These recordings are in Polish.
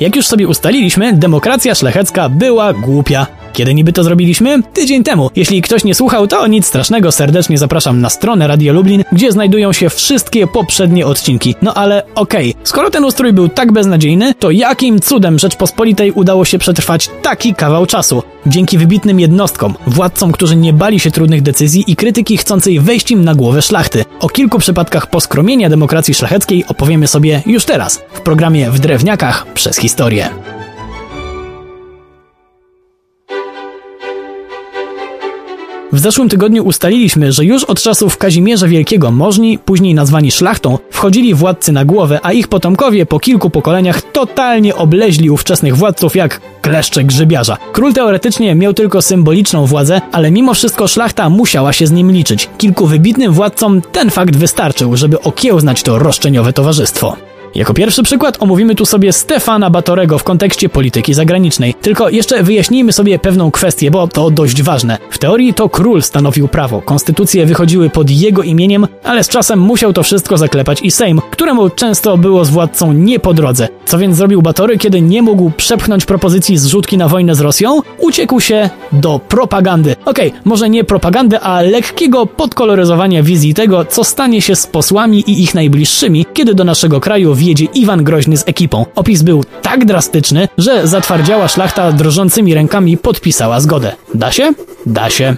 Jak już sobie ustaliliśmy, demokracja szlachecka była głupia. Kiedy niby to zrobiliśmy? Tydzień temu. Jeśli ktoś nie słuchał, to nic strasznego, serdecznie zapraszam na stronę Radio Lublin, gdzie znajdują się wszystkie poprzednie odcinki. No ale okej, okay. skoro ten ustrój był tak beznadziejny, to jakim cudem Rzeczpospolitej udało się przetrwać taki kawał czasu? Dzięki wybitnym jednostkom, władcom, którzy nie bali się trudnych decyzji i krytyki chcącej wejść im na głowę szlachty. O kilku przypadkach poskromienia demokracji szlacheckiej opowiemy sobie już teraz, w programie W Drewniakach przez historię. W zeszłym tygodniu ustaliliśmy, że już od czasów Kazimierza Wielkiego możni, później nazwani szlachtą, wchodzili władcy na głowę, a ich potomkowie po kilku pokoleniach totalnie obleźli ówczesnych władców jak kleszcze grzybiarza. Król teoretycznie miał tylko symboliczną władzę, ale mimo wszystko szlachta musiała się z nim liczyć. Kilku wybitnym władcom ten fakt wystarczył, żeby okiełznać to roszczeniowe towarzystwo. Jako pierwszy przykład omówimy tu sobie Stefana Batorego w kontekście polityki zagranicznej. Tylko jeszcze wyjaśnijmy sobie pewną kwestię, bo to dość ważne. W teorii to król stanowił prawo, konstytucje wychodziły pod jego imieniem, ale z czasem musiał to wszystko zaklepać i Sejm, któremu często było z władcą nie po drodze. Co więc zrobił Batory, kiedy nie mógł przepchnąć propozycji zrzutki na wojnę z Rosją? Uciekł się do propagandy. Okej, okay, może nie propagandy, a lekkiego podkoloryzowania wizji tego, co stanie się z posłami i ich najbliższymi, kiedy do naszego kraju wjedzie Iwan Groźny z ekipą. Opis był tak drastyczny, że zatwardziała szlachta drżącymi rękami podpisała zgodę. Da się? Da się.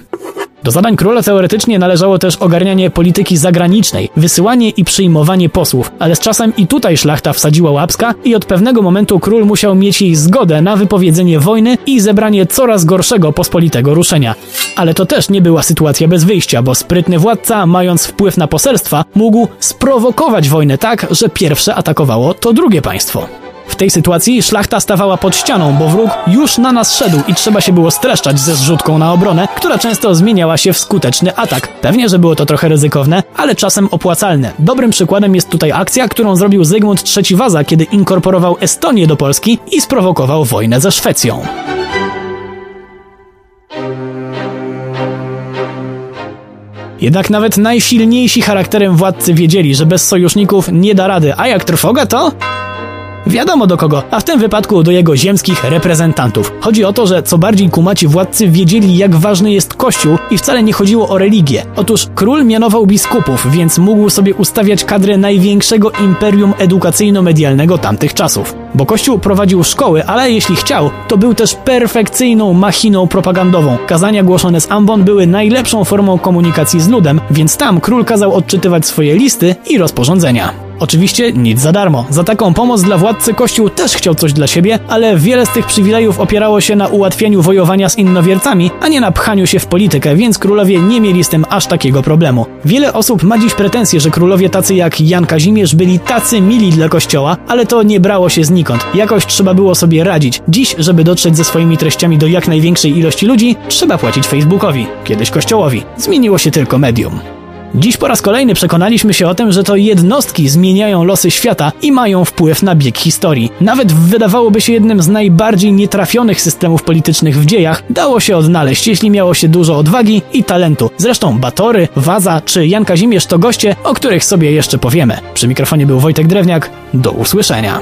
Do zadań króla teoretycznie należało też ogarnianie polityki zagranicznej, wysyłanie i przyjmowanie posłów, ale z czasem i tutaj szlachta wsadziła łapska i od pewnego momentu król musiał mieć jej zgodę na wypowiedzenie wojny i zebranie coraz gorszego pospolitego ruszenia. Ale to też nie była sytuacja bez wyjścia, bo sprytny władca, mając wpływ na poselstwa, mógł sprowokować wojnę tak, że pierwsze atakowało to drugie państwo. W tej sytuacji szlachta stawała pod ścianą, bo wróg już na nas szedł i trzeba się było streszczać ze zrzutką na obronę, która często zmieniała się w skuteczny atak. Pewnie, że było to trochę ryzykowne, ale czasem opłacalne. Dobrym przykładem jest tutaj akcja, którą zrobił Zygmunt III Waza, kiedy inkorporował Estonię do Polski i sprowokował wojnę ze Szwecją. Jednak nawet najsilniejsi charakterem władcy wiedzieli, że bez sojuszników nie da rady, a jak trwoga to Wiadomo do kogo, a w tym wypadku do jego ziemskich reprezentantów. Chodzi o to, że co bardziej kumaci władcy wiedzieli, jak ważny jest Kościół i wcale nie chodziło o religię. Otóż król mianował biskupów, więc mógł sobie ustawiać kadrę największego imperium edukacyjno-medialnego tamtych czasów. Bo Kościół prowadził szkoły, ale jeśli chciał, to był też perfekcyjną machiną propagandową. Kazania głoszone z ambon były najlepszą formą komunikacji z ludem, więc tam król kazał odczytywać swoje listy i rozporządzenia. Oczywiście nic za darmo. Za taką pomoc dla władcy Kościół też chciał coś dla siebie, ale wiele z tych przywilejów opierało się na ułatwieniu wojowania z innowiercami, a nie na pchaniu się w politykę, więc królowie nie mieli z tym aż takiego problemu. Wiele osób ma dziś pretensje, że królowie tacy jak Jan Kazimierz byli tacy mili dla Kościoła, ale to nie brało się znikąd. Jakoś trzeba było sobie radzić. Dziś, żeby dotrzeć ze swoimi treściami do jak największej ilości ludzi, trzeba płacić Facebookowi, kiedyś Kościołowi. Zmieniło się tylko medium. Dziś po raz kolejny przekonaliśmy się o tym, że to jednostki zmieniają losy świata i mają wpływ na bieg historii. Nawet wydawałoby się jednym z najbardziej nietrafionych systemów politycznych w dziejach, dało się odnaleźć, jeśli miało się dużo odwagi i talentu. Zresztą Batory, Waza czy Jan Kazimierz to goście, o których sobie jeszcze powiemy. Przy mikrofonie był Wojtek Drewniak. Do usłyszenia.